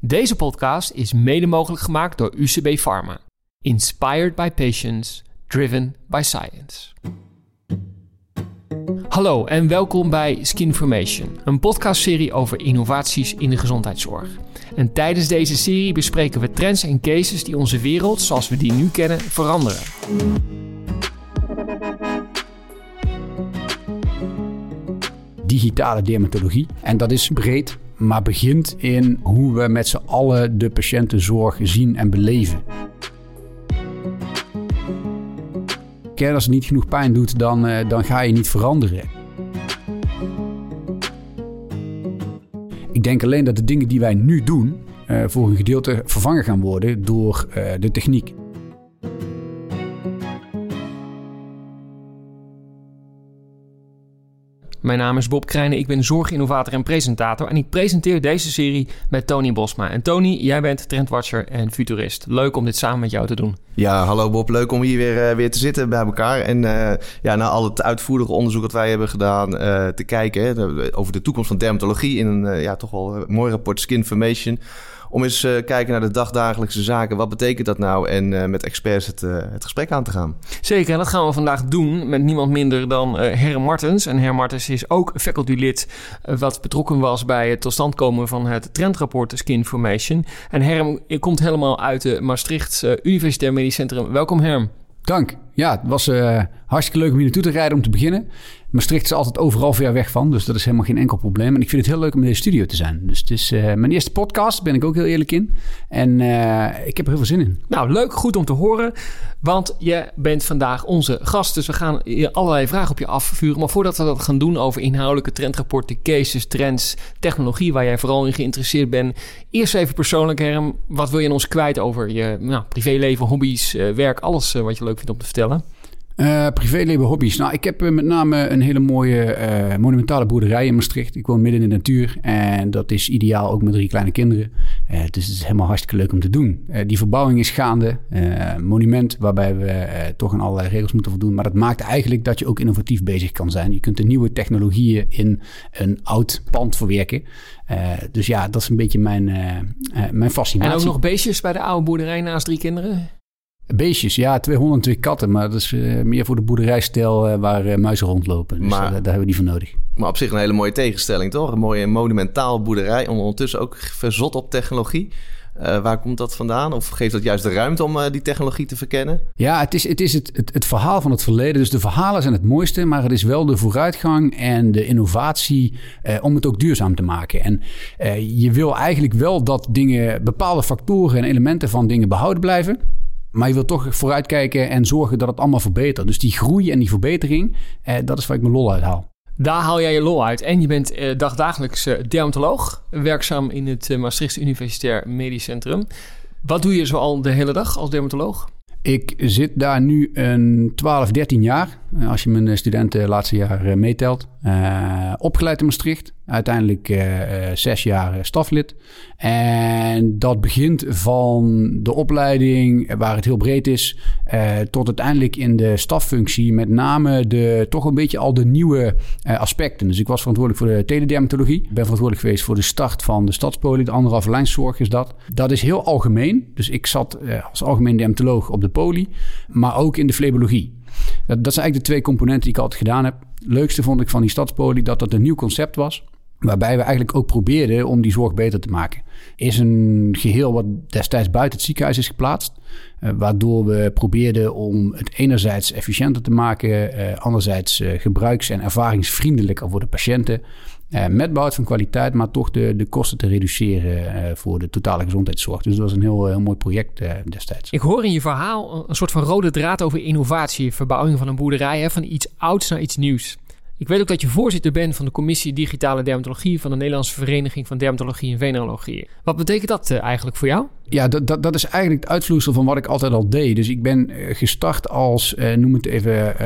Deze podcast is mede mogelijk gemaakt door UCB Pharma. Inspired by patients, driven by science. Hallo en welkom bij Skinformation, een podcastserie over innovaties in de gezondheidszorg. En tijdens deze serie bespreken we trends en cases die onze wereld, zoals we die nu kennen, veranderen. digitale dermatologie. En dat is breed, maar begint in hoe we met z'n allen de patiëntenzorg zien en beleven. Kijk, als het niet genoeg pijn doet, dan, uh, dan ga je niet veranderen. Ik denk alleen dat de dingen die wij nu doen, uh, voor een gedeelte vervangen gaan worden door uh, de techniek. Mijn naam is Bob Krijnen, ik ben zorginnovator en presentator en ik presenteer deze serie met Tony Bosma. En Tony, jij bent trendwatcher en futurist. Leuk om dit samen met jou te doen. Ja, hallo Bob, leuk om hier weer, uh, weer te zitten bij elkaar. En uh, ja, na al het uitvoerige onderzoek dat wij hebben gedaan, uh, te kijken over de toekomst van dermatologie in een ja, toch wel mooi rapport Skinformation om eens uh, kijken naar de dagdagelijkse zaken. Wat betekent dat nou? En uh, met experts het, uh, het gesprek aan te gaan. Zeker, en dat gaan we vandaag doen met niemand minder dan Herm Martens. En Herm Martens is ook faculty-lid wat betrokken was bij het tot stand komen van het trendrapport Skin Formation. En Herm komt helemaal uit de Maastricht Universitair Medisch Centrum. Welkom Herm. Dank. Ja, het was uh, hartstikke leuk om hier naartoe te rijden om te beginnen. Maastricht is altijd overal ver weg van, dus dat is helemaal geen enkel probleem. En ik vind het heel leuk om in deze studio te zijn. Dus het is uh, mijn eerste podcast, ben ik ook heel eerlijk in. En uh, ik heb er heel veel zin in. Nou, leuk, goed om te horen. Want je bent vandaag onze gast, dus we gaan allerlei vragen op je afvuren. Maar voordat we dat gaan doen over inhoudelijke trendrapporten, cases, trends, technologie, waar jij vooral in geïnteresseerd bent. Eerst even persoonlijk, Herm, wat wil je ons kwijt over je nou, privéleven, hobby's, werk, alles wat je leuk vindt om te vertellen? Uh, privéleven, hobby's. Nou, ik heb met name een hele mooie uh, monumentale boerderij in Maastricht. Ik woon midden in de natuur en dat is ideaal ook met drie kleine kinderen. Dus het is helemaal hartstikke leuk om te doen. die verbouwing is gaande. monument waarbij we toch aan allerlei regels moeten voldoen. Maar dat maakt eigenlijk dat je ook innovatief bezig kan zijn. Je kunt de nieuwe technologieën in een oud pand verwerken. dus ja, dat is een beetje mijn, mijn fascinatie. En ook nog beestjes bij de oude boerderij naast drie kinderen? Beestjes, ja, 202 katten. Maar dat is uh, meer voor de boerderijstijl uh, waar uh, muizen rondlopen. Dus maar, daar hebben we die voor nodig. Maar op zich een hele mooie tegenstelling, toch? Een mooie monumentaal boerderij. Ondertussen ook verzot op technologie. waar komt dat vandaan? Of geeft dat juist de ruimte om die technologie te verkennen? Ja, het is, het, is het, het, het, verhaal van het verleden. Dus de verhalen zijn het mooiste, maar het is wel de vooruitgang en de innovatie om het ook duurzaam te maken. En je wil eigenlijk wel dat dingen, bepaalde factoren en elementen van dingen behouden blijven. Maar je wil toch vooruitkijken en zorgen dat het allemaal verbetert. Dus die groei en die verbetering, eh, dat is waar ik mijn lol uit haal. Daar haal jij je lol uit. En je bent eh, dagdagelijks eh, dermatoloog, werkzaam in het eh, Maastricht Universitair Medisch Centrum. Wat doe je zo al de hele dag als dermatoloog? Ik zit daar nu een 12, 13 jaar. Als je mijn studenten laatste jaar eh, meetelt. Uh, opgeleid in Maastricht. Uiteindelijk uh, zes jaar staflid. En dat begint van de opleiding, waar het heel breed is, tot uiteindelijk in de staffunctie. Met name de, toch een beetje al de nieuwe aspecten. Dus ik was verantwoordelijk voor de teledermatologie. Ik ben verantwoordelijk geweest voor de start van de stadspolie. De anderhalve lijnszorg is dat. Dat is heel algemeen. Dus ik zat als algemeen dermatoloog op de poli, maar ook in de flebologie. Dat, dat zijn eigenlijk de twee componenten die ik altijd gedaan heb. leukste vond ik van die stadspolie dat dat een nieuw concept was. Waarbij we eigenlijk ook probeerden om die zorg beter te maken. Is een geheel wat destijds buiten het ziekenhuis is geplaatst. Uh, waardoor we probeerden om het enerzijds efficiënter te maken. Uh, anderzijds uh, gebruiks- en ervaringsvriendelijker voor de patiënten. met behoud van kwaliteit, maar toch de, de kosten te reduceren voor de totale gezondheidszorg. Dus dat was een heel, heel mooi project destijds. Ik hoor in je verhaal een soort van rode draad over innovatie. Verbouwing van een boerderij, hè, van iets ouds naar iets nieuws. Ik weet ook dat je voorzitter bent van de Commissie Digitale Dermatologie van de Nederlandse Vereniging van Dermatologie en Venerologie. Wat betekent dat uh, eigenlijk voor jou? Ja, dat, dat, dat is eigenlijk het uitvloeisel van wat ik altijd al deed. Dus ik ben uh, gestart als, uh, noem het even,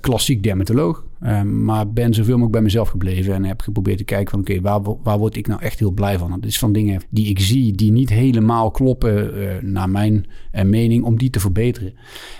klassiek dermatoloog. maar ben zoveel mogelijk bij mezelf gebleven en heb geprobeerd te kijken van oké, waar, waar word ik nou echt heel blij van? Het is van dingen die ik zie die niet helemaal kloppen naar mijn mening om die te verbeteren.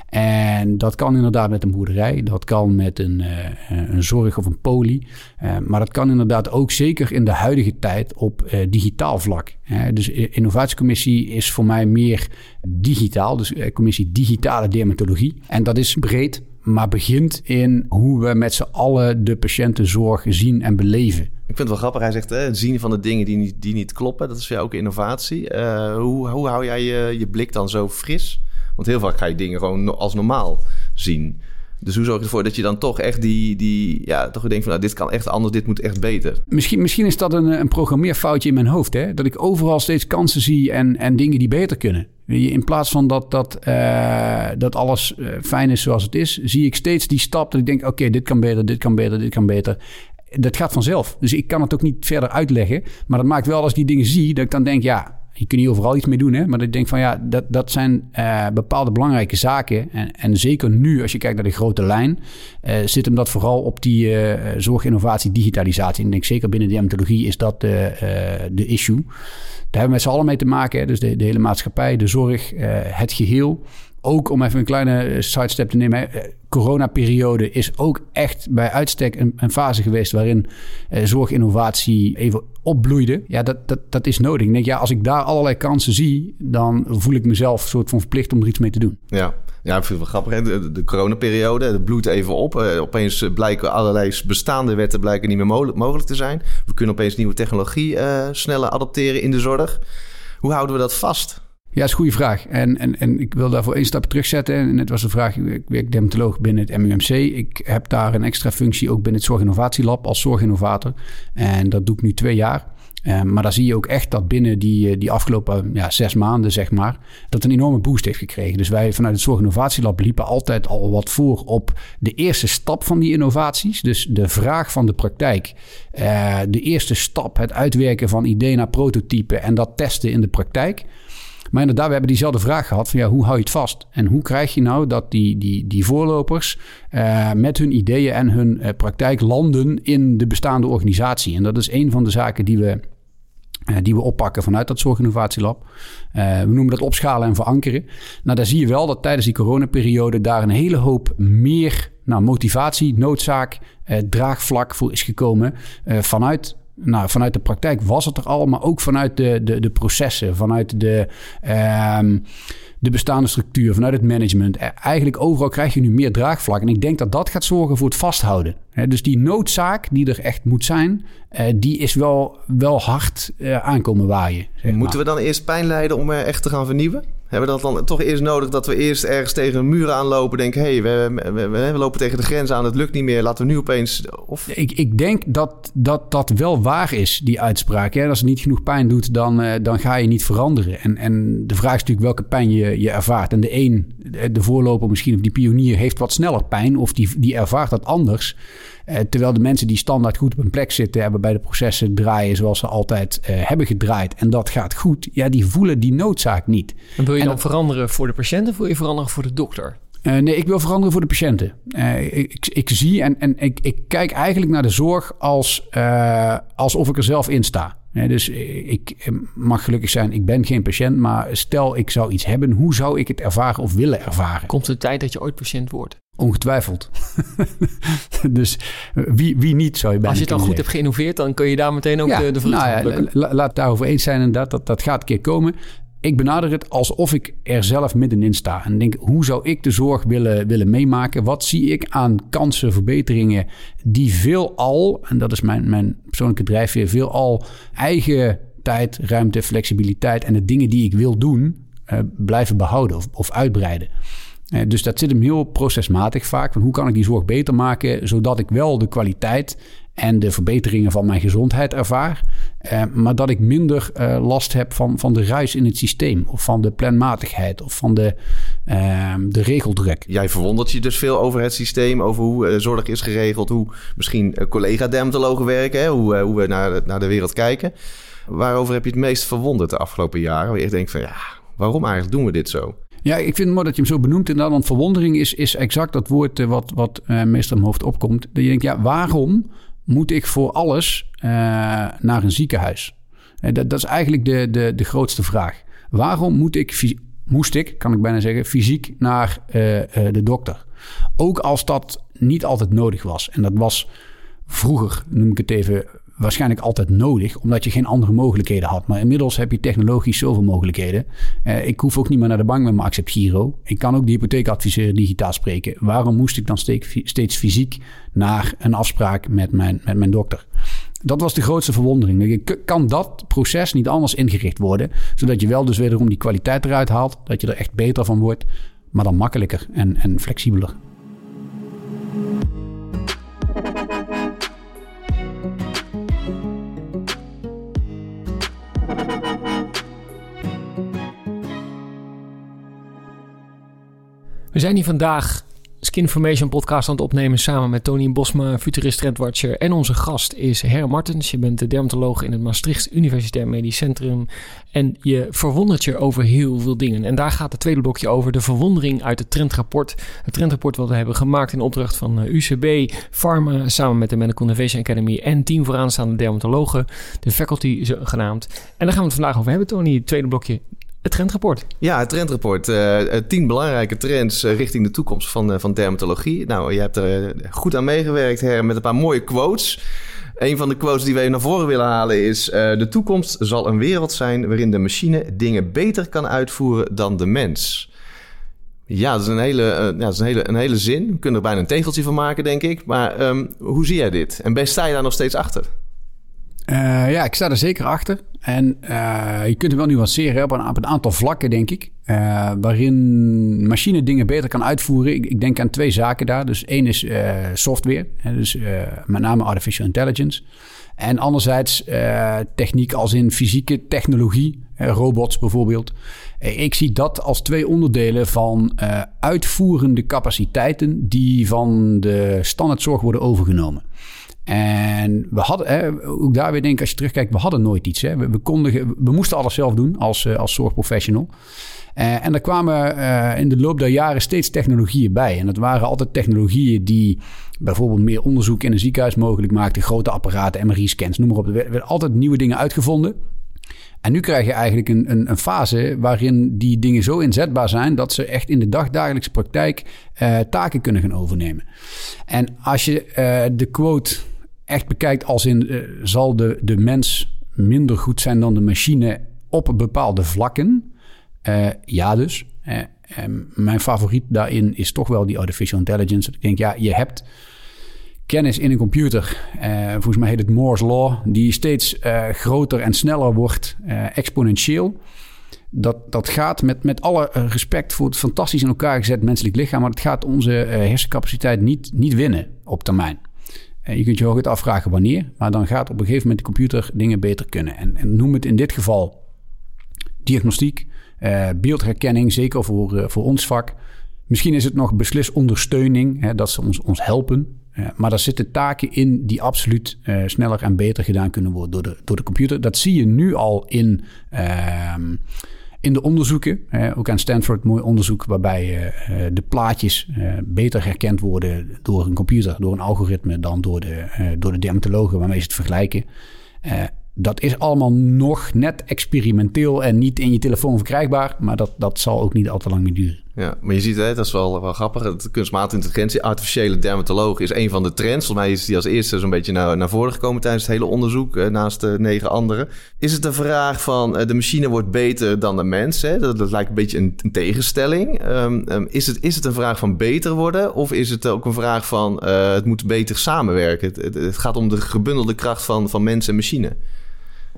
En dat kan inderdaad met een boerderij, dat kan met een, een zorg of een poli. Uh, maar dat kan inderdaad ook zeker in de huidige tijd op digitaal vlak. Dus innovatiecommissie is voor mij meer digitaal. Dus commissie digitale dermatologie. En dat is breed, maar begint in hoe we met z'n allen de patiëntenzorg zien en beleven. Ik vind het wel grappig. Hij zegt hè, het zien van de dingen die niet, die niet kloppen. Dat is jou ook innovatie. Uh, hoe, hoe hou jij je, je blik dan zo fris? Want heel vaak ga je dingen gewoon als normaal zien. Dus hoe zorg je ervoor dat je dan toch echt die, die ja, toch denkt van nou, dit kan echt anders, dit moet echt beter. Misschien, misschien is dat een, een programmeerfoutje in mijn hoofd, hè? Dat ik overal steeds kansen zie en, en dingen die beter kunnen. In plaats van dat, dat, uh, dat alles uh, fijn is zoals het is, zie ik steeds die stap dat ik denk: oké, dit kan beter, dit kan beter, dit kan beter. Dat gaat vanzelf. Dus ik kan het ook niet verder uitleggen. Maar dat maakt wel als ik die dingen zie, dat ik dan denk: ja, je kunt niet overal iets mee doen, hè? maar ik denk van ja, dat, dat zijn uh, bepaalde belangrijke zaken. En, en zeker nu, als je kijkt naar de grote lijn, uh, zit hem dat vooral op die uh, zorginnovatie, digitalisatie. En ik denk zeker binnen de dermatologie is dat de, de issue. Daar hebben we met z'n allen mee te maken. Hè? Dus de, de hele maatschappij, de zorg, het geheel ook om even een kleine sidestep te nemen. Corona-periode is ook echt bij uitstek een, een fase geweest waarin eh, zorginnovatie even opbloeide. Ja, dat, dat, dat is nodig. Ik denk, ja, als ik daar allerlei kansen zie, dan voel ik mezelf een soort van verplicht om er iets mee te doen. Ja, ja ik vind het wel grappig. De, de coronaperiode, het bloedt even op. Uh, opeens blijken allerlei bestaande wetten blijken niet meer mogelijk te zijn. We kunnen opeens nieuwe technologie sneller adopteren in de zorg. Hoe houden we dat vast? Ja, is een goede vraag. En, en, en ik wil daarvoor één stap terugzetten. En net was de vraag, ik werk dermatoloog binnen het MUMC. Ik heb daar een extra functie ook binnen het Zorginnovatielab als zorginnovator. En dat doe ik nu twee jaar. Um, maar dan zie je ook echt dat binnen die, eh, die afgelopen ja, zes maanden, zeg maar, dat een enorme boost heeft gekregen. Dus wij vanuit het Zorginnovatielab liepen altijd al wat voor op de eerste stap van die innovaties. Dus de vraag van de praktijk. Uh, de eerste stap, het uitwerken van idee naar prototype en dat testen in de praktijk. Maar inderdaad, we hebben diezelfde vraag gehad van ja, hoe hou je het vast? En hoe krijg je nou dat die, die, die voorlopers uh, met hun ideeën en hun uh, praktijk landen in de bestaande organisatie? En dat is een van de zaken die we uh, die we oppakken vanuit dat Zorginnovatielab. Uh, we noemen dat opschalen en verankeren. Nou, daar zie je wel dat tijdens die coronaperiode daar een hele hoop meer nou, motivatie, noodzaak, draagvlak voor is gekomen vanuit nou, vanuit de praktijk was het er al, maar ook vanuit de, de, de processen, vanuit de, um, de bestaande structuur, vanuit het management. E, eigenlijk overal krijg je nu meer draagvlak. En ik denk dat dat gaat zorgen voor het vasthouden. dus die noodzaak die er echt moet zijn, uh, die is wel, wel hard uh, aankomen waaien. Moeten we dan eerst pijn lijden om er echt te gaan vernieuwen? Hebben we dat dan toch eerst nodig dat we eerst ergens tegen een muur aanlopen? Denken, hé, hey, we, we, lopen tegen de grens aan, het lukt niet meer. Laten we nu opeens... Of... Ik, ik denk dat, dat dat wel waar is, die uitspraak. Hè? Als het niet genoeg pijn doet, dan, uh, dan ga je niet veranderen. En, en de vraag is natuurlijk welke pijn je, je ervaart. En de een, de voorloper misschien, of die pionier, heeft wat sneller pijn. Of die, die ervaart dat anders. Uh, terwijl de mensen die standaard goed op een plek zitten, hebben bij de processen draaien zoals ze altijd uh, hebben gedraaid. En dat gaat goed. Ja, die voelen die noodzaak niet. En wil je en dan dat... veranderen voor de patiënt of wil je veranderen voor de dokter? Uh, nee, ik wil veranderen voor de patiënten. Ik, ik, zie en, en ik, ik, kijk eigenlijk naar de zorg als, alsof ik er zelf in sta. Ja, dus ik mag gelukkig zijn, ik ben geen patiënt, maar stel ik zou iets hebben, hoe zou ik het ervaren of willen ervaren? Komt de tijd dat je ooit patiënt wordt? Ongetwijfeld. dus wie, wie niet zou je bijna Als je het dan goed hebt geïnnoveerd, dan kun je daar meteen ook ja, de, de nou ja, la, Laat het daarover eens zijn inderdaad, dat, dat gaat een keer komen. Ik benader het alsof ik er zelf middenin sta. En denk, hoe zou ik de zorg willen, willen meemaken? Wat zie ik aan kansen, verbeteringen die veelal, en dat is mijn, mijn persoonlijke drijfveer, veelal eigen tijd, ruimte, flexibiliteit en de dingen die ik wil doen, uh, blijven behouden of, of uitbreiden. Uh, dus dat zit hem heel procesmatig vaak. Van hoe kan ik die zorg beter maken, zodat ik wel de kwaliteit en de verbeteringen van mijn gezondheid ervaar. Uh, maar dat ik minder uh, last heb van, van de ruis in het systeem. Of van de planmatigheid. Of van de, uh, de regeldruk. Jij verwondert je dus veel over het systeem. Over hoe zorg is geregeld. Hoe misschien collega-dermatologen werken. Hè? Hoe, hoe we naar de, naar de wereld kijken. Waarover heb je het meest verwonderd de afgelopen jaren? Waar je denkt van ja, waarom eigenlijk doen we dit zo? Ja, ik vind het mooi dat je hem zo benoemt. Inderdaad, want verwondering is, is exact dat woord wat, wat meestal in mijn hoofd opkomt. Dat je denkt, ja, waarom moet ik voor alles uh, naar een ziekenhuis? Uh, dat, dat, is eigenlijk de, de, de grootste vraag. Waarom moet ik, moest ik, kan ik bijna zeggen, fysiek naar uh, de dokter? Ook als dat niet altijd nodig was. En dat was vroeger, noem ik het even, waarschijnlijk altijd nodig, omdat je geen andere mogelijkheden had. Maar inmiddels heb je technologisch zoveel mogelijkheden. Uh, ik hoef ook niet meer naar de bank met mijn Accept Giro. Ik kan ook de hypotheekadviseur digitaal spreken. Waarom moest ik dan steeds fysiek naar een afspraak met mijn, met mijn dokter? Dat was de grootste verwondering. Kan dat proces niet anders ingericht worden, zodat je wel dus wederom die kwaliteit eruit haalt, dat je er echt beter van wordt, maar dan makkelijker en, en flexibeler. We zijn hier vandaag Skinformation podcast aan het opnemen samen met Tony Bosma, futurist trendwatcher. En onze gast is Her Martens. Je bent de dermatoloog in het Maastricht Universitair Medisch Centrum. En je verwondert je over heel veel dingen. En daar gaat het tweede blokje over, de verwondering uit het trendrapport. Het trendrapport wat we hebben gemaakt in opdracht van eh, UCB, Pharma, samen met de Medical Innovation Academy en team vooraanstaande dermatologen, de faculty genaamd. En daar gaan we het vandaag over hebben, Tony. Het tweede blokje, het trendrapport. Ja, het trendrapport. Uh, tien belangrijke trends uh, richting de toekomst van, van dermatologie. Nou, je hebt er goed aan meegewerkt, Her, met een paar mooie quotes. Een van de quotes die wij naar voren willen halen is... de toekomst zal een wereld zijn waarin de machine dingen beter kan uitvoeren dan de mens. Ja, dat is een hele, ja, dat is een hele, een hele zin. We kunnen er bijna een tegeltje van maken, denk ik. Maar um, hoe zie jij dit? En ben, sta je daar nog steeds achter? Ja, ik sta er zeker achter. En uh, je kunt hem wel nuanceren op een, op een aantal vlakken, denk ik. Uh, waarin machine dingen beter kan uitvoeren. Ik, ik, denk aan twee zaken daar. Dus één is software, dus met name artificial intelligence. En anderzijds techniek als in fysieke technologie, robots bijvoorbeeld. ik zie dat als twee onderdelen van uitvoerende capaciteiten die van de standaardzorg worden overgenomen. En we hadden, hè, ook daar weer denk ik, als je terugkijkt, we hadden nooit iets. Hè. We, we, we moesten alles zelf doen als, eh, als zorgprofessional. Uh, en er kwamen uh, in de loop der jaren steeds technologieën bij. En dat waren altijd technologieën die bijvoorbeeld meer onderzoek in een ziekenhuis mogelijk maakten. Grote apparaten, MRI-scans, noem maar op. Er werden altijd nieuwe dingen uitgevonden. En nu krijg je eigenlijk een, een, een, fase waarin die dingen zo inzetbaar zijn dat ze echt in de dagdagelijkse praktijk taken kunnen gaan overnemen. En als je de quote echt bekijkt als in uh, zal de, de mens minder goed zijn dan de machine op bepaalde vlakken. Uh, ja, dus. Uh, mijn favoriet daarin is toch wel die artificial intelligence. Ik denk, ja, je hebt kennis in een computer. volgens mij heet het Moore's Law, die steeds groter en sneller wordt, exponentieel. Dat, dat gaat met, met alle respect voor het fantastisch in elkaar gezet menselijk lichaam, maar het gaat onze hersencapaciteit niet, niet winnen op termijn. Je kunt je ook het afvragen wanneer, maar dan gaat op een gegeven moment de computer dingen beter kunnen. En, noem het in dit geval diagnostiek, uh, beeldherkenning, zeker voor, uh, voor ons vak. Misschien is het nog beslist ondersteuning, hè, dat ze ons, ons helpen. Uh, maar er zitten taken in die absoluut sneller en beter gedaan kunnen worden door de, door de computer. Dat zie je nu al in ehm, in de onderzoeken, ook aan Stanford, mooi onderzoek waarbij uh, de plaatjes uh, beter herkend worden door een computer, door een algoritme, dan door de, door de dermatologen waarmee ze het vergelijken dat is allemaal nog net experimenteel en niet in je telefoon verkrijgbaar. Maar dat, dat zal ook niet al te lang meer duren. Ja, maar je ziet, hè, dat is wel, wel grappig. Het kunstmatige intelligentie, artificiële dermatoloog is een van de trends. Volgens mij is die als eerste zo'n beetje naar, naar voren gekomen tijdens het hele onderzoek, naast de negen anderen. Is het een vraag van de machine wordt beter dan de mens? Hè? Dat, dat lijkt een beetje een, tegenstelling. Um, is, het, is het een vraag van beter worden? Of is het ook een vraag van uh, het moet beter samenwerken? Het, het, gaat om de gebundelde kracht van, van mens en machine.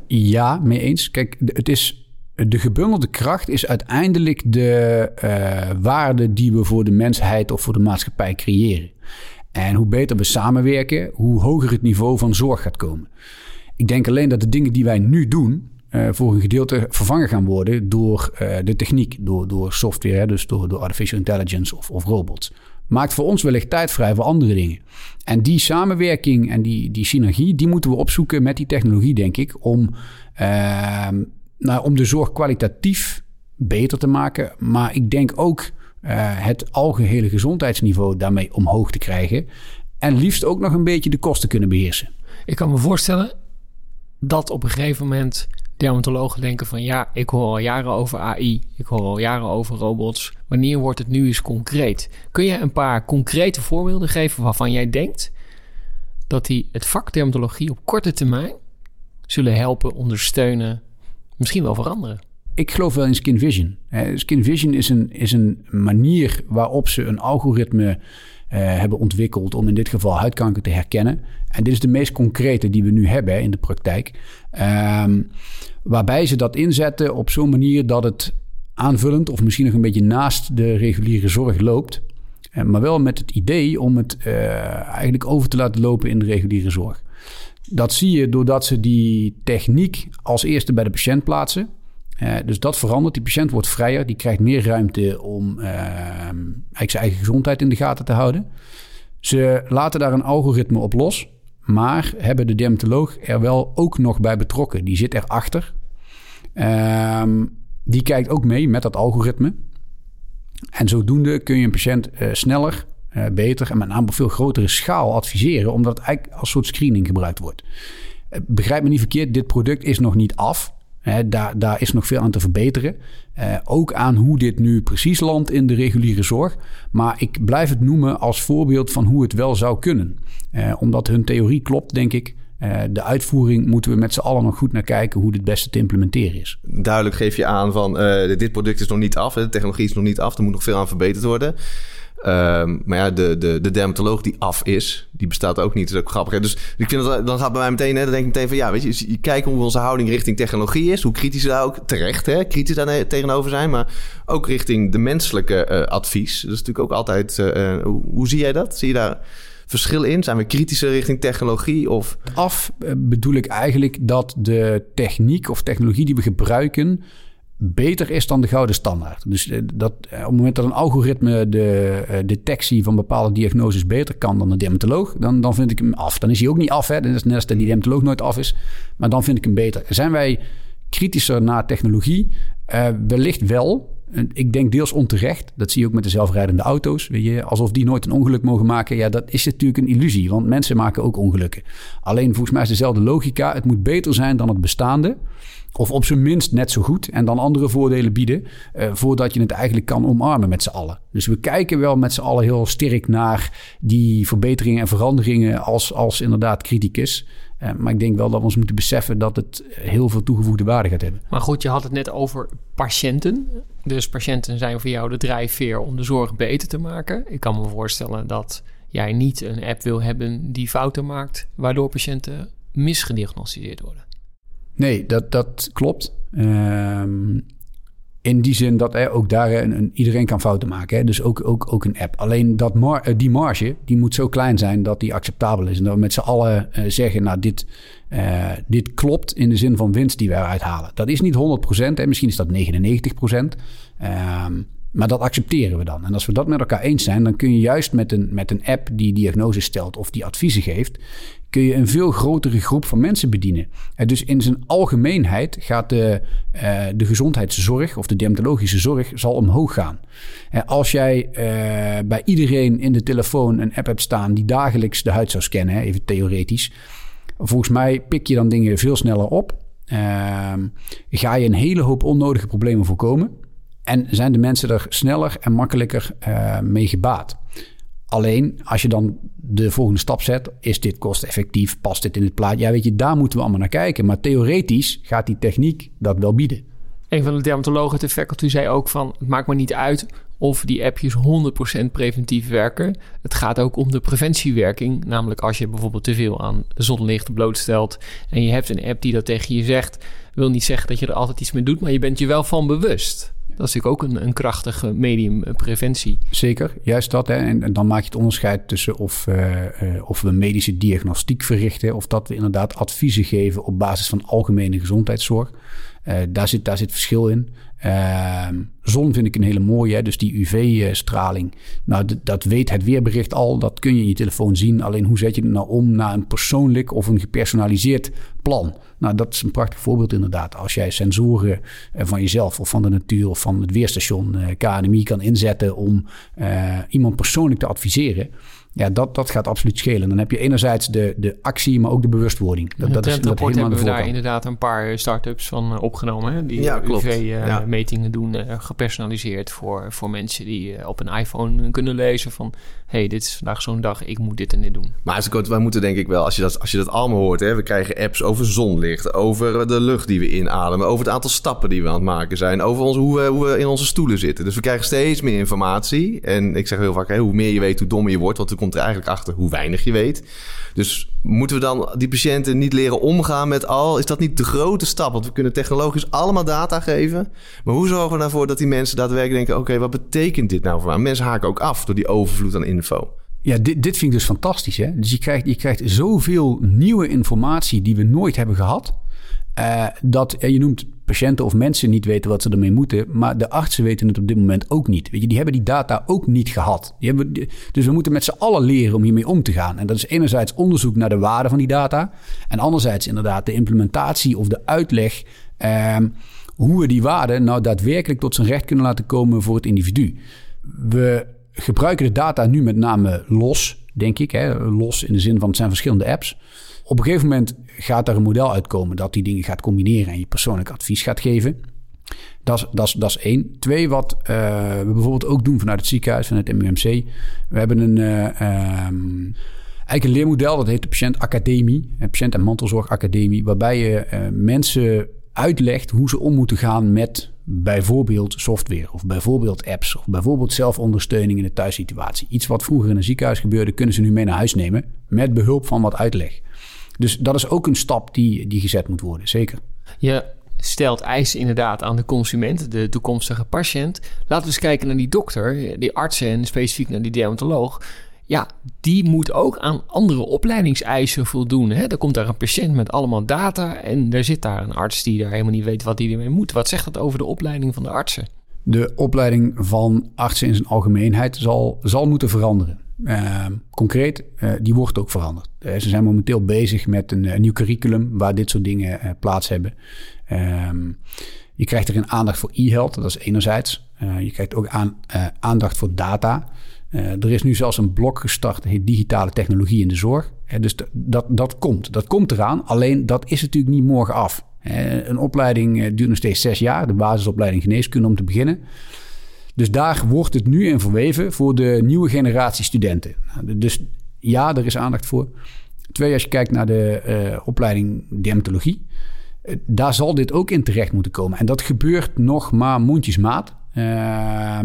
Ja, mee eens. Kijk, het is. De gebundelde kracht is uiteindelijk de uh, waarde die we voor de mensheid of voor de maatschappij creëren. En hoe beter we samenwerken, hoe hoger het niveau van zorg gaat komen. Ik denk alleen dat de dingen die wij nu doen, uh, voor een gedeelte vervangen gaan worden door uh, de techniek, door, door software, dus door, door artificial intelligence of, of robots maakt voor ons wellicht tijd vrij voor andere dingen. En die samenwerking en die, die synergie, die moeten we opzoeken met die technologie, denk ik, om, uh, nou, om de zorg kwalitatief beter te maken. Maar ik denk ook uh, het algehele gezondheidsniveau daarmee omhoog te krijgen. En liefst ook nog een beetje de kosten kunnen beheersen. Ik kan me voorstellen dat op een gegeven moment dermatologen denken van ja, ik hoor al jaren over AI, ik hoor al jaren over robots. Wanneer wordt het nu eens concreet? Kun je een paar concrete voorbeelden geven waarvan jij denkt dat die het vak dermatologie op korte termijn zullen helpen, ondersteunen, misschien wel veranderen? Ik geloof wel in Skin Vision. Skin Vision is een, is een manier waarop ze een algoritme uh, hebben ontwikkeld om in dit geval huidkanker te herkennen. En dit is de meest concrete die we nu hebben in de praktijk. Um, waarbij ze dat inzetten op zo'n manier dat het aanvullend of misschien nog een beetje naast de reguliere zorg loopt. Uh, maar wel met het idee om het eigenlijk over te laten lopen in de reguliere zorg. Dat zie je doordat ze die techniek als eerste bij de patiënt plaatsen. Uh, dus dat verandert. Die patiënt wordt vrijer. Die krijgt meer ruimte om uh, eigenlijk zijn eigen gezondheid in de gaten te houden. Ze laten daar een algoritme op los. Maar hebben de dermatoloog er wel ook nog bij betrokken. Die zit erachter. Uh, die kijkt ook mee met dat algoritme. En zodoende kun je een patiënt sneller, beter en met name op veel grotere schaal adviseren. Omdat het eigenlijk als soort screening gebruikt wordt. begrijp me niet verkeerd, dit product is nog niet af daar, daar is nog veel aan te verbeteren. Uh, ook aan hoe dit nu precies landt in de reguliere zorg. Maar ik blijf het noemen als voorbeeld van hoe het wel zou kunnen. Omdat hun theorie klopt, denk ik. De uitvoering moeten we met z'n allen nog goed naar kijken hoe dit beste te implementeren is. Duidelijk geef je aan van dit product is nog niet af. De technologie is nog niet af. Er moet nog veel aan verbeterd worden. Um, maar ja, de, de, de dermatoloog die af is, die bestaat ook niet. Dat is ook grappig. Hè? Dus ik vind dat dan gaat bij mij meteen, hè, dan denk ik meteen van ja, weet je, je kijkt hoe onze houding richting technologie is, hoe kritisch daar ook terecht, hè, kritisch daar tegenover zijn, maar ook richting de menselijke uh, advies. Dat is natuurlijk ook altijd. Uh, hoe, hoe zie jij dat? Zie je daar verschil in? Zijn we kritischer richting technologie? Of? Af bedoel ik eigenlijk dat de techniek of technologie die we gebruiken beter is dan de gouden standaard. Dus eh, dat, eh, op het moment dat een algoritme de uh, detectie van bepaalde diagnoses beter kan dan een dermatoloog, dan, dan vind ik hem af. Dan is hij ook niet af, hè? Dat is net als dat die dermatoloog nooit af is. Maar dan vind ik hem beter. Zijn wij kritischer naar technologie? Uh, wellicht wel. Ik denk deels onterecht. Dat zie je ook met de zelfrijdende auto's. Weet je, alsof die nooit een ongeluk mogen maken. Ja, dat is natuurlijk een illusie, want mensen maken ook ongelukken. Alleen volgens mij is dezelfde logica. Het moet beter zijn dan het bestaande. Of op zijn minst net zo goed. En dan andere voordelen bieden. Uh, voordat je het eigenlijk kan omarmen met z'n allen. Dus we kijken wel met z'n allen heel sterk naar die verbeteringen en veranderingen. Als, als inderdaad criticus. Uh, maar ik denk wel dat we ons moeten beseffen dat het heel veel toegevoegde waarde gaat hebben. Maar goed, je had het net over patiënten. Dus patiënten zijn voor jou de drijfveer om de zorg beter te maken. Ik kan me voorstellen dat jij niet een app wil hebben die fouten maakt. Waardoor patiënten misgediagnosticeerd worden. Nee, dat, dat klopt. Um, in die zin dat ook daar een, een, iedereen kan fouten maken. Hè? Dus ook, ook, ook een app. Alleen dat eh, die marge die moet zo klein zijn dat die acceptabel is. En dat we met z'n allen uh, zeggen, nou dit, uh, dit klopt in de zin van winst die we eruit halen. Dat is niet 100%, hè? misschien is dat 99%. Um, maar dat accepteren we dan. En als we dat met elkaar eens zijn, dan kun je juist met een, met een app die diagnose stelt of die adviezen geeft, kun je een veel grotere groep van mensen bedienen. En dus in zijn algemeenheid gaat de, uh, de gezondheidszorg of de dermatologische zorg zal omhoog gaan. En als jij bij iedereen in de telefoon een app hebt staan die dagelijks de huid zou scannen, even theoretisch, volgens mij pik je dan dingen veel sneller op. Uh, ga je een hele hoop onnodige problemen voorkomen. En zijn de mensen er sneller en makkelijker mee gebaat. Alleen als je dan de volgende stap zet, is dit kosteffectief? Past dit in het plaatje? Ja, weet je, daar moeten we allemaal naar kijken. Maar theoretisch gaat die techniek dat wel bieden. Een van de dermatologen te faculty zei ook van... het maakt maar niet uit of die appjes 100% preventief werken. Het gaat ook om de preventiewerking. Namelijk als je bijvoorbeeld te veel aan zonlicht blootstelt... en je hebt een app die dat tegen je zegt... wil niet zeggen dat je er altijd iets mee doet... maar je bent je wel van bewust. Dat is natuurlijk ook een, een krachtige medium eh, preventie. Zeker, juist dat. Hè. En, dan maak je het onderscheid tussen of, uh, of we medische diagnostiek verrichten... of dat we inderdaad adviezen geven op basis van algemene gezondheidszorg. Uh, daar, zit, daar zit verschil in. Uh, zon vind ik een hele mooie, dus die UV-straling. Nou, dat weet het weerbericht al, dat kun je in je telefoon zien. Alleen hoe zet je het nou om naar een persoonlijk of een gepersonaliseerd plan? Nou, dat is een prachtig voorbeeld inderdaad. Als jij sensoren eh, van jezelf of van de natuur of van het weerstation uh, KNMI kan inzetten om iemand persoonlijk te adviseren Ja, dat, dat gaat absoluut schelen. Dan heb je enerzijds de, de actie, maar ook de bewustwording. Dat, dat is dat helemaal hebben we daar inderdaad een paar start-ups van uh, opgenomen. Hè? Die ja, UV-metingen uh, doen, gepersonaliseerd voor, voor mensen die op een iPhone kunnen lezen van... hey, dit is vandaag zo'n dag, ik moet dit en dit doen. Maar wij moeten denk ik wel, als je dat, als je dat allemaal hoort... Hè, we krijgen apps over zonlicht, over de lucht die we inademen... over het aantal stappen die we aan het maken zijn... over ons, hoe, we, hoe we in onze stoelen zitten. Dus we krijgen steeds meer informatie. En ik zeg heel vaak, hè, hoe meer je weet, hoe dommer je wordt... want komt er eigenlijk achter hoe weinig je weet. Dus moeten we dan die patiënten niet leren omgaan met al? Is dat niet de grote stap? Want we kunnen technologisch allemaal data geven. Maar hoe zorgen we ervoor dat die mensen daadwerkelijk denken: oké, wat betekent dit nou voor mij? Mensen haken ook af door die overvloed aan info. Ja, dit, dit vind ik dus fantastisch. Hè? Dus je krijgt, je krijgt zoveel nieuwe informatie die we nooit hebben gehad. Uh, dat je noemt patiënten of mensen niet weten wat ze ermee moeten, maar de artsen weten het op dit moment ook niet. Weet je, die hebben die data ook niet gehad. Die hebben, dus we moeten met z'n allen leren om hiermee om te gaan. En dat is enerzijds onderzoek naar de waarde van die data, en anderzijds inderdaad de implementatie of de uitleg uh, hoe we die waarde nou daadwerkelijk tot zijn recht kunnen laten komen voor het individu. We gebruiken de data nu met name los, denk ik. Hè? Los in de zin van het zijn verschillende apps. Op een gegeven moment gaat er een model uitkomen dat die dingen gaat combineren en je persoonlijk advies gaat geven. Dat is, dat, is, dat is één. Twee, wat uh, we bijvoorbeeld ook doen vanuit het ziekenhuis, vanuit het MUMC. We hebben een, uh, um, eigenlijk een leermodel, dat heet de Patiëntacademie. Patiënt- en Mantelzorgacademie. Waarbij je mensen uitlegt hoe ze om moeten gaan met bijvoorbeeld software of bijvoorbeeld apps of bijvoorbeeld zelfondersteuning in de thuissituatie. Iets wat vroeger in een ziekenhuis gebeurde, kunnen ze nu mee naar huis nemen met behulp van wat uitleg. Dus dat is ook een stap die, die gezet moet worden, zeker. Je stelt eisen inderdaad aan de consument, de toekomstige patiënt. Laten we eens kijken naar die dokter, die artsen en specifiek naar die dermatoloog. Ja, die moet ook aan andere opleidingseisen voldoen. Hè? Er komt daar een patiënt met allemaal data en er zit daar een arts die daar helemaal niet weet wat hij ermee moet. Wat zegt dat over de opleiding van de artsen? De opleiding van artsen in zijn algemeenheid zal, zal moeten veranderen. Uh, concreet, uh, die wordt ook veranderd. Uh, ze zijn momenteel bezig met een, een, nieuw curriculum waar dit soort dingen plaats hebben. Ehm, je krijgt erin aandacht voor e-health, dat is enerzijds. je krijgt ook aan, aandacht voor data. er is nu zelfs een blok gestart, heet digitale technologie in de zorg. dus dat, dat komt, dat komt eraan. Alleen dat is natuurlijk niet morgen af. een opleiding duurt nog steeds zes jaar, de basisopleiding geneeskunde om te beginnen. Dus daar wordt het nu in verweven voor de nieuwe generatie studenten. Nou, dus ja, er is aandacht voor. Twee, als je kijkt naar de uh, opleiding dermatologie, uh, daar zal dit ook in terecht moeten komen. En dat gebeurt nog maar mondjesmaat. Uh,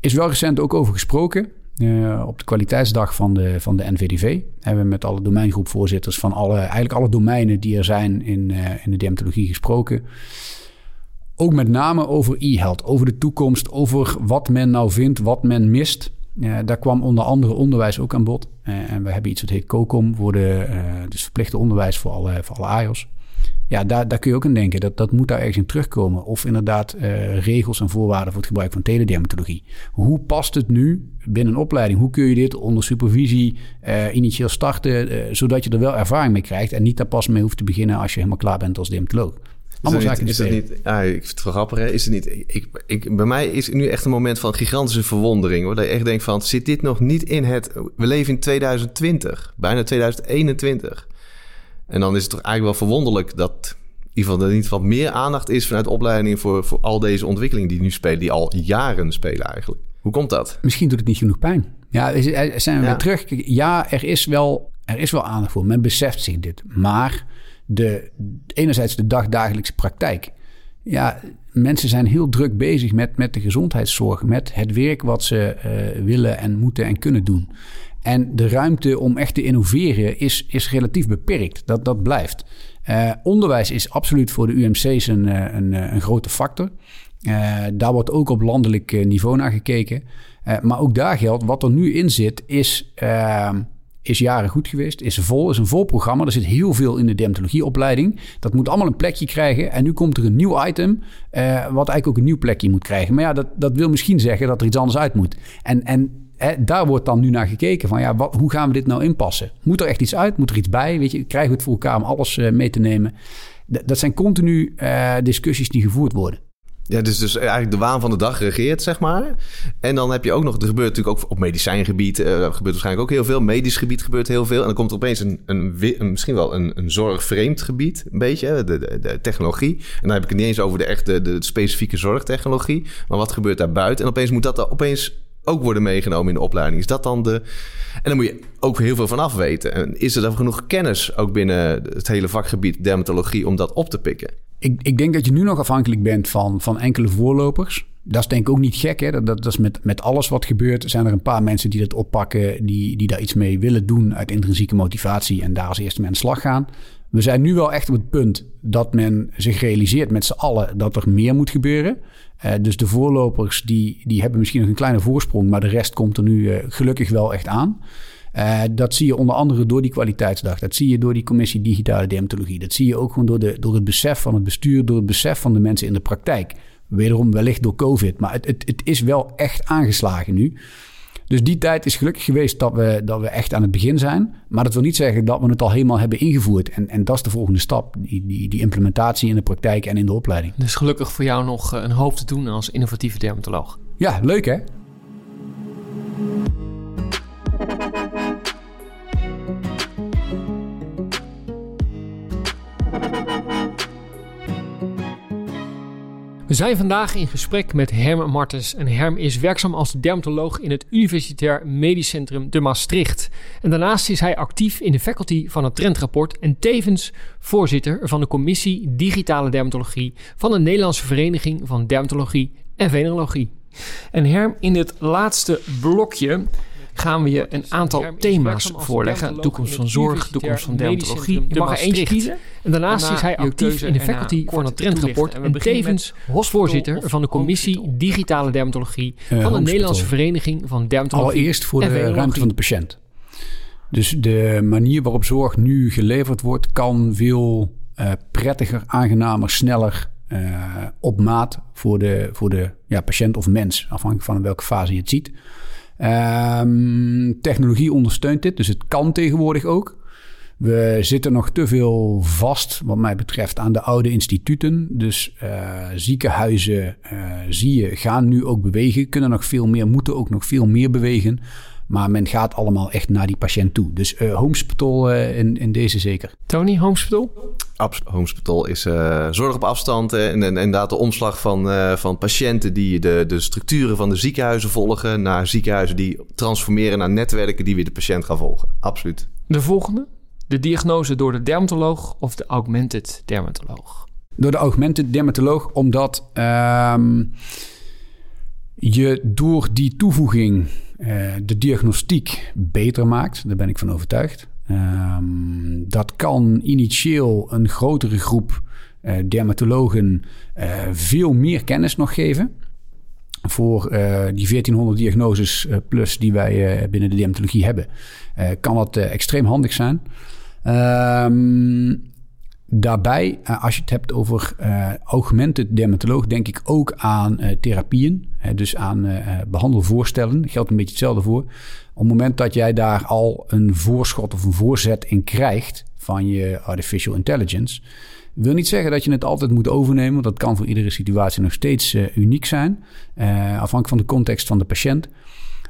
is wel recent ook over gesproken. Uh, op de kwaliteitsdag van de, van de NVDV hebben we met alle domeingroepvoorzitters van alle, eigenlijk alle domeinen die er zijn in, in de dermatologie gesproken. Ook met name over e-health, over de toekomst, over wat men nou vindt, wat men mist. Uh, daar kwam onder andere onderwijs ook aan bod. Uh, en we hebben iets wat heet COCOM, voor de, uh, dus verplichte onderwijs voor alle, voor alle AIOS. Ja, daar, daar kun je ook aan denken. Dat, dat moet daar ergens in terugkomen. Of inderdaad regels en voorwaarden voor het gebruik van teledermatologie. Hoe past het nu binnen een opleiding? Hoe kun je dit onder supervisie initieel starten, zodat je er wel ervaring mee krijgt en niet daar pas mee hoeft te beginnen als je helemaal klaar bent als dermatoloog? Allemaal zaken is dat niet, ja, ik vind het wel grappig, hè? Is het niet, ik, ik, bij mij is het nu echt een moment van gigantische verwondering. Hoor. Dat je echt denkt van, zit dit nog niet in het... We leven in 2020, bijna 2021. En dan is het toch eigenlijk wel verwonderlijk dat... In ieder geval er niet wat meer aandacht is vanuit opleiding voor, voor al deze ontwikkelingen die nu spelen, die al jaren spelen eigenlijk. Hoe komt dat? Misschien doet het niet genoeg pijn. Ja, zijn we weer terug. Ja, er is, wel, er is wel aandacht voor. Men beseft zich dit. Maar de, enerzijds de dagdagelijkse praktijk. Ja, mensen zijn heel druk bezig met, met de gezondheidszorg, met het werk wat ze uh, willen en moeten en kunnen doen. En de ruimte om echt te innoveren is, is relatief beperkt. Dat, dat blijft. Uh, onderwijs is absoluut voor de UMC's een, eh, een, een grote factor. Daar wordt ook op landelijk niveau naar gekeken. maar ook daar geldt, wat er nu in zit, is ehm, is jaren goed geweest, is vol, is een vol programma. Er zit heel veel in de dermatologieopleiding. Dat moet allemaal een plekje krijgen. En nu komt er een nieuw item, uh, wat eigenlijk ook een nieuw plekje moet krijgen. Maar ja, dat, dat wil misschien zeggen dat er iets anders uit moet. En, en hè, daar wordt dan nu naar gekeken van ja, wat, hoe gaan we dit nou inpassen? Moet er echt iets uit? Moet er iets bij? Weet je, krijgen we het voor elkaar om alles uh, mee te nemen? Dat zijn continu uh, discussies die gevoerd worden. Ja, dus, dus eigenlijk de waan van de dag regeert, zeg maar. En dan heb je ook nog, er gebeurt natuurlijk ook op medicijngebied, uh, gebeurt waarschijnlijk ook heel veel. Medisch gebied gebeurt heel veel. En dan komt er opeens een, een, misschien wel een, een zorgvreemd gebied, een beetje, de, de, de, technologie. En dan heb ik het niet eens over de echte, de, specifieke zorgtechnologie. Maar wat gebeurt daar buiten? En opeens moet dat er opeens ook worden meegenomen in de opleiding. Is dat dan de. En dan moet je ook heel veel van af weten. En is er dan genoeg kennis ook binnen het hele vakgebied dermatologie om dat op te pikken? Ik, ik denk dat je nu nog afhankelijk bent van, van enkele voorlopers. Dat is denk ik ook niet gek. Hè? Dat, dat, is met, met alles wat gebeurt. Zijn er een paar mensen die dat oppakken, die, die daar iets mee willen doen uit intrinsieke motivatie en daar als eerste mee aan de slag gaan. We zijn nu wel echt op het punt dat men zich realiseert met z'n allen dat er meer moet gebeuren. Uh, dus de voorlopers die, die hebben misschien nog een kleine voorsprong, maar de rest komt er nu uh, gelukkig wel echt aan. Uh, dat zie je onder andere door die kwaliteitsdag. Dat zie je door die commissie digitale dermatologie. Dat zie je ook gewoon door, de, door het besef van het bestuur, door het besef van de mensen in de praktijk. Wederom wellicht door COVID. Maar het, het, het is wel echt aangeslagen nu. Dus die tijd is gelukkig geweest dat we, dat we echt aan het begin zijn. Maar dat wil niet zeggen dat we het al helemaal hebben ingevoerd. En, en dat is de volgende stap, die, die, die implementatie in de praktijk en in de opleiding. Dus gelukkig voor jou nog eh, een hoop te doen als innovatieve dermatoloog. Ja, leuk hè? We zijn vandaag in gesprek met Herm Martens. En Herm is werkzaam als dermatoloog in het Universitair Medisch Centrum de Maastricht. En daarnaast is hij actief in de faculty van het trendrapport en tevens voorzitter van de commissie Digitale Dermatologie van de Nederlandse Vereniging van Dermatologie en Venerologie. En Herm, in dit laatste blokje gaan we je een aantal thema's voorleggen. Toekomst van zorg, toekomst van dermatologie. Je mag er eentje kiezen. En daarnaast is hij actief in de faculty van het trendrapport en tevens voorzitter van de commissie Digitale Dermatologie eh, van de Nederlandse Vereniging van Dermatologie. Allereerst voor de ruimte van de patiënt. Dus de manier waarop zorg nu geleverd wordt, kan veel uh, prettiger, aangenamer, sneller uh, op maat voor de, voor de ja, patiënt of mens, afhankelijk van welke fase je het ziet. Um, technologie ondersteunt dit, dus het kan tegenwoordig ook. We zitten nog te veel vast, wat mij betreft, aan de oude instituten. Dus uh, ziekenhuizen, uh, zie je, gaan nu ook bewegen. Kunnen nog veel meer, moeten ook nog veel meer bewegen. Maar men gaat allemaal echt naar die patiënt toe. Dus uh, Homespital in, in deze zeker. Tony, Homespital? Homespital is uh, zorg op afstand en, en, inderdaad de omslag van, uh, van patiënten die de, de structuren van de ziekenhuizen volgen naar ziekenhuizen die transformeren naar netwerken die weer de patiënt gaan volgen. Absoluut. De volgende? De diagnose door de dermatoloog of de augmented dermatoloog? Door de augmented dermatoloog, omdat uh, je door die toevoeging uh, de diagnostiek beter maakt. Daar ben ik van overtuigd. Um, dat kan initieel een grotere groep uh, dermatologen uh, veel meer kennis nog geven. Voor die 1400 diagnoses plus die wij binnen de dermatologie hebben, kan dat extreem handig zijn. Um, Daarbij, als je het hebt over uh, augmented dermatoloog, denk ik ook aan uh, therapieën. dus aan behandelvoorstellen. Geldt een beetje hetzelfde voor. Op het moment dat jij daar al een voorschot of een voorzet in krijgt van je artificial intelligence, wil niet zeggen dat je het altijd moet overnemen, want dat kan voor iedere situatie nog steeds uniek zijn, afhankelijk van de context van de patiënt.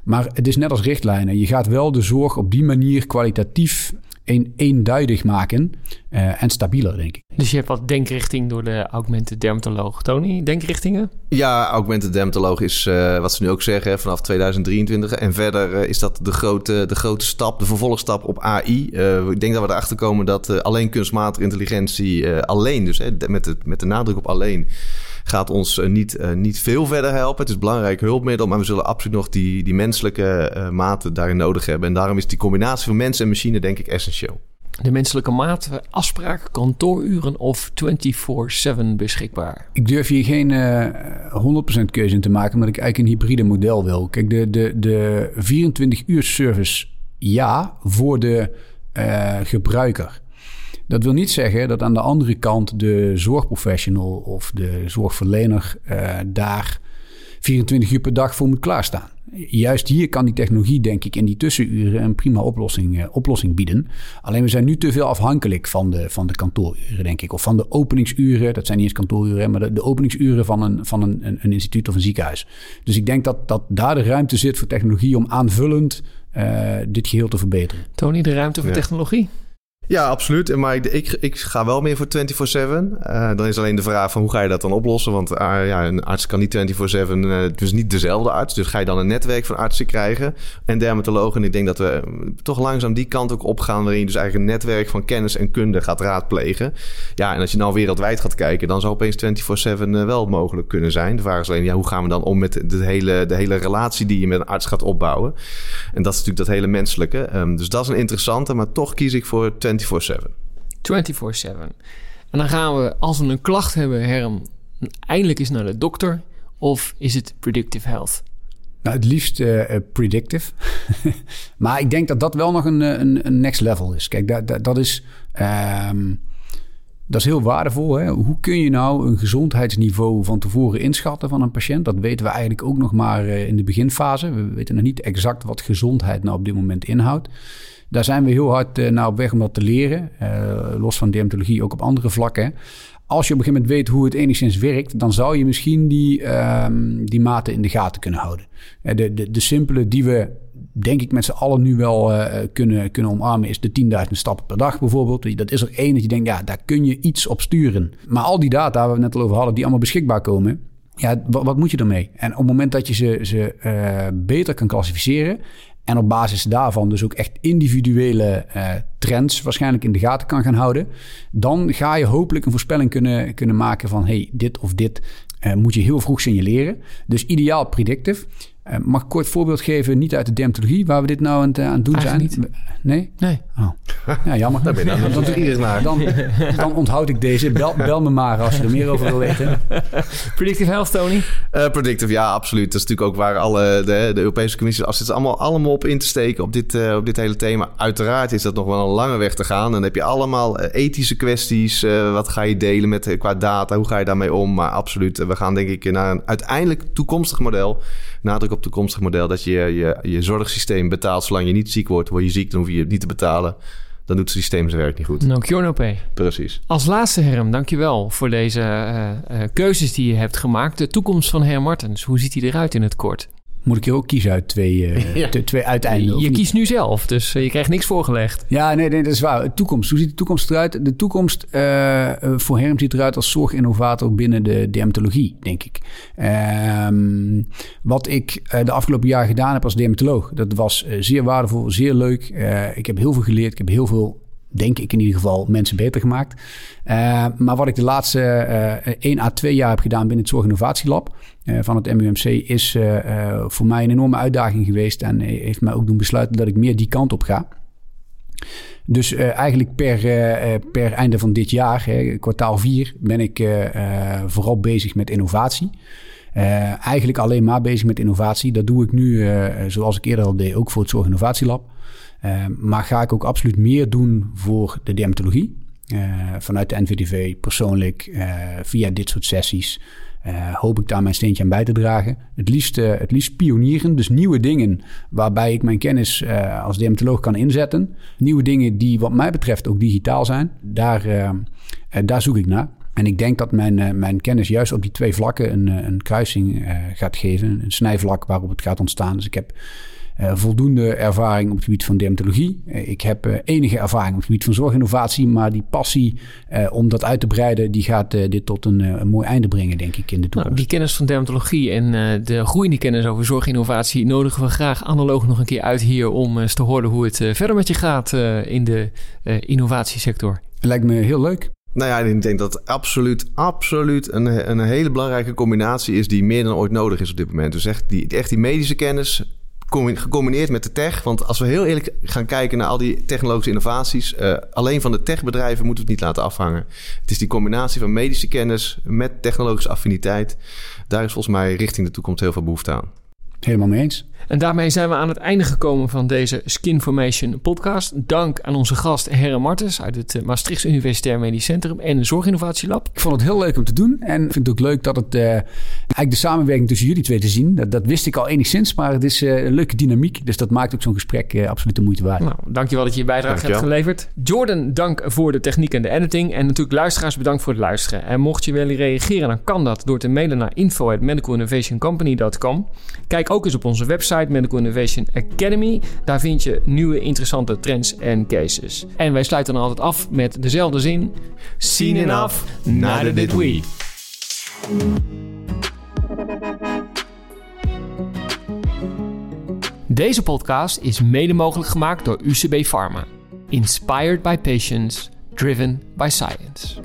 Maar het is net als richtlijnen. Je gaat wel de zorg op die manier kwalitatief een, eenduidig maken uh, en stabieler, denk ik. Dus je hebt wat denkrichting door de augmented dermatoloog. Tony, denkrichtingen? Ja, augmented dermatoloog is uh, wat ze nu ook zeggen vanaf 2023. En verder uh, is dat de grote, de grote stap, de vervolgstap op AI. ik denk dat we erachter komen dat alleen kunstmatige intelligentie alleen, dus met, de, met de nadruk op alleen gaat ons niet, uh, niet veel verder helpen. Het is een belangrijk hulpmiddel, maar we zullen absoluut nog die, die menselijke uh, mate daarin nodig hebben. En daarom is die combinatie van mens en machine denk ik essentieel. De menselijke maat, afspraak, kantooruren of 24-7 beschikbaar? Ik durf hier geen uh, 100% keuze in te maken, omdat ik eigenlijk een hybride model wil. Kijk, de, de, de 24 uur service ja voor de gebruiker. Dat wil niet zeggen dat aan de andere kant de zorgprofessional of de zorgverlener uh, daar 24 uur per dag voor moet klaarstaan. Juist hier kan die technologie, denk ik, in die tussenuren een prima oplossing, uh, oplossing bieden. Alleen we zijn nu te veel afhankelijk van de, van de kantooruren, denk ik. Of van de openingsuren, dat zijn niet eens kantooruren, maar de, de openingsuren van, een, van een, een, een, instituut of een ziekenhuis. Dus ik denk dat, dat daar de ruimte zit voor technologie om aanvullend uh, dit geheel te verbeteren. Tony, de ruimte voor technologie? Ja, absoluut. Maar ik, ik, ga wel meer voor 24-7. Uh, dan is alleen de vraag van hoe ga je dat dan oplossen? Want uh, ja, een arts kan niet 24-7, uh, dus niet dezelfde arts. Dus ga je dan een netwerk van artsen krijgen en dermatologen. En ik denk dat we toch langzaam die kant ook opgaan... waarin je dus eigenlijk een netwerk van kennis en kunde gaat raadplegen. Ja, en als je nou wereldwijd gaat kijken... dan zou opeens 24-7 wel mogelijk kunnen zijn. De vraag is alleen, ja, hoe gaan we dan om met de hele, de hele relatie... die je met een arts gaat opbouwen? En dat is natuurlijk dat hele menselijke. Um, dus dat is een interessante, maar toch kies ik voor 24 24-7. 24-7. En dan gaan we, als we een klacht hebben, Herm, eindelijk eens naar de dokter. Of is het predictive health? Nou, het liefst uh, predictive. maar ik denk dat dat wel nog een, eh, een, een next level is. Kijk, dat, dat, dat is... Um, dat is heel waardevol. Hè? Hoe kun je nou een gezondheidsniveau van tevoren inschatten van een patiënt? Dat weten we eigenlijk ook nog maar in de beginfase. We weten nog niet exact wat gezondheid nou op dit moment inhoudt. Daar zijn we heel hard uh, naar op weg om dat te leren. Uh, los van dermatologie ook op andere vlakken. Als je op een gegeven moment weet hoe het enigszins werkt, dan zou je misschien die, um, die maten in de gaten kunnen houden. Uh, de, de, de simpele die we, denk ik, met z'n allen nu wel kunnen, kunnen omarmen, is de 10.000 stappen per dag bijvoorbeeld. Dat is er één dat je denkt, ja, daar kun je iets op sturen. Maar al die data waar we net al over hadden, die allemaal beschikbaar komen, ja, wat, wat, moet je ermee? En op het moment dat je ze, ze beter kan klassificeren en op basis daarvan dus ook echt individuele uh, trends waarschijnlijk in de gaten kan gaan houden. Dan ga je hopelijk een voorspelling kunnen, kunnen maken van hey, dit of dit uh, moet je heel vroeg signaleren. Dus ideaal predictive. Uh, mag ik kort voorbeeld geven, niet uit de dermatologie, waar we dit nou aan, aan het doen Eigenlijk zijn? Niet. Nee? Nee. Oh. Ja, jammer. Daar ben je dan, dan, dan, dan, onthoud ik deze. Bel, bel, me maar als je er meer over wil weten. Predictive health, Tony? Uh, predictive, ja, absoluut. Dat is natuurlijk ook waar alle de, de Europese Commissie... als het allemaal, allemaal op in te steken op dit, uh, op dit hele thema. Uiteraard is dat nog wel een lange weg te gaan. Dan heb je allemaal ethische kwesties. Uh, wat ga je delen met, qua data? Hoe ga je daarmee om? Maar absoluut, we gaan denk ik naar een uiteindelijk toekomstig model. Nadruk op toekomstig model dat je je, je zorgsysteem betaalt zolang je niet ziek wordt. Word je ziek, dan hoef je het niet te betalen. Dan doet het systeem zijn werk niet goed. No cure, no pay. Precies. Als laatste, Herm, dankjewel voor deze uh, uh, keuzes die je hebt gemaakt. De toekomst van Herm Martens, hoe ziet die eruit in het kort? Moet ik hier ook kiezen uit twee, uh, ja. twee uiteinden? Je kiest nu zelf, dus je krijgt niks voorgelegd. Ja, nee, nee dat is waar. Toekomst. Hoe ziet de toekomst eruit? De toekomst uh, voor Herm ziet eruit als zorginnovator binnen de dermatologie, denk ik. Um, wat ik uh, de afgelopen jaar gedaan heb als dermatoloog, dat was zeer waardevol, zeer leuk. ik heb heel veel geleerd, ik heb heel veel denk ik in ieder geval, mensen beter gemaakt. Uh, maar wat ik de laatste uh, 1 à 2 jaar heb gedaan binnen het Zorginnovatielab uh, van het MUMC is voor mij een enorme uitdaging geweest en heeft mij ook doen besluiten dat ik meer die kant op ga. Dus eigenlijk per, per einde van dit jaar, kwartaal 4, ben ik vooral bezig met innovatie. Eigenlijk alleen maar bezig met innovatie. Dat doe ik nu, zoals ik eerder al deed, ook voor het Zorginnovatielab. Uh, maar ga ik ook absoluut meer doen voor de dermatologie. vanuit de NVDV, persoonlijk, via dit soort sessies. hoop ik daar mijn steentje aan bij te dragen. Het liefst, het liefst pionieren, dus nieuwe dingen waarbij ik mijn kennis als dermatoloog kan inzetten. Nieuwe dingen die wat mij betreft ook digitaal zijn. Daar, daar zoek ik naar. En ik denk dat mijn, mijn kennis juist op die twee vlakken een, een kruising gaat geven. Een snijvlak waarop het gaat ontstaan. Dus ik heb voldoende ervaring op het gebied van dermatologie. ik heb enige ervaring op het gebied van zorginnovatie. Maar die passie om dat uit te breiden, die gaat dit tot een, een, mooi einde brengen, denk ik, in de toekomst. Nou, die kennis van dermatologie en de groeiende kennis over zorginnovatie nodigen we graag analoog nog een keer uit hier om eens te horen hoe het verder met je gaat in de innovatiesector. Lijkt me heel leuk. Nou ja, ik denk dat het absoluut, absoluut een, een hele belangrijke combinatie is die meer dan ooit nodig is op dit moment. Dus echt die, echt die medische kennis gecombineerd met de tech. Want als we heel eerlijk gaan kijken naar al die technologische innovaties, uh, alleen van de techbedrijven moeten we het niet laten afhangen. Het is die combinatie van medische kennis met technologische affiniteit. Daar is volgens mij richting de toekomst heel veel behoefte aan. Helemaal mee eens. En daarmee zijn we aan het einde gekomen van deze Skinformation podcast. Dank aan onze gast Herre Martens uit het eh, Maastrichts Universitair Medisch Centrum en de Zorginnovatielab. Ik vond het heel leuk om te doen en vind het ook leuk dat het uh, eigenlijk de samenwerking tussen jullie twee te zien. Dat, dat wist ik al enigszins, maar het is uh, een leuke dynamiek. Dus dat maakt ook zo'n gesprek uh, absoluut de moeite waard. Nou, dankjewel dat je je bijdrage hebt geleverd. Jordan, dank voor de techniek en de editing. En natuurlijk luisteraars, bedankt voor het luisteren. En mocht je willen reageren, dan kan dat door te mailen naar info@medicalinnovationcompany.com. Ook eens op onze website Medical Innovation Academy. Daar vind je nieuwe interessante trends en cases. En wij sluiten dan altijd af met dezelfde zin. Seen enough, neither did we. Deze podcast is mede mogelijk gemaakt door UCB Pharma. Inspired by patients, driven by science.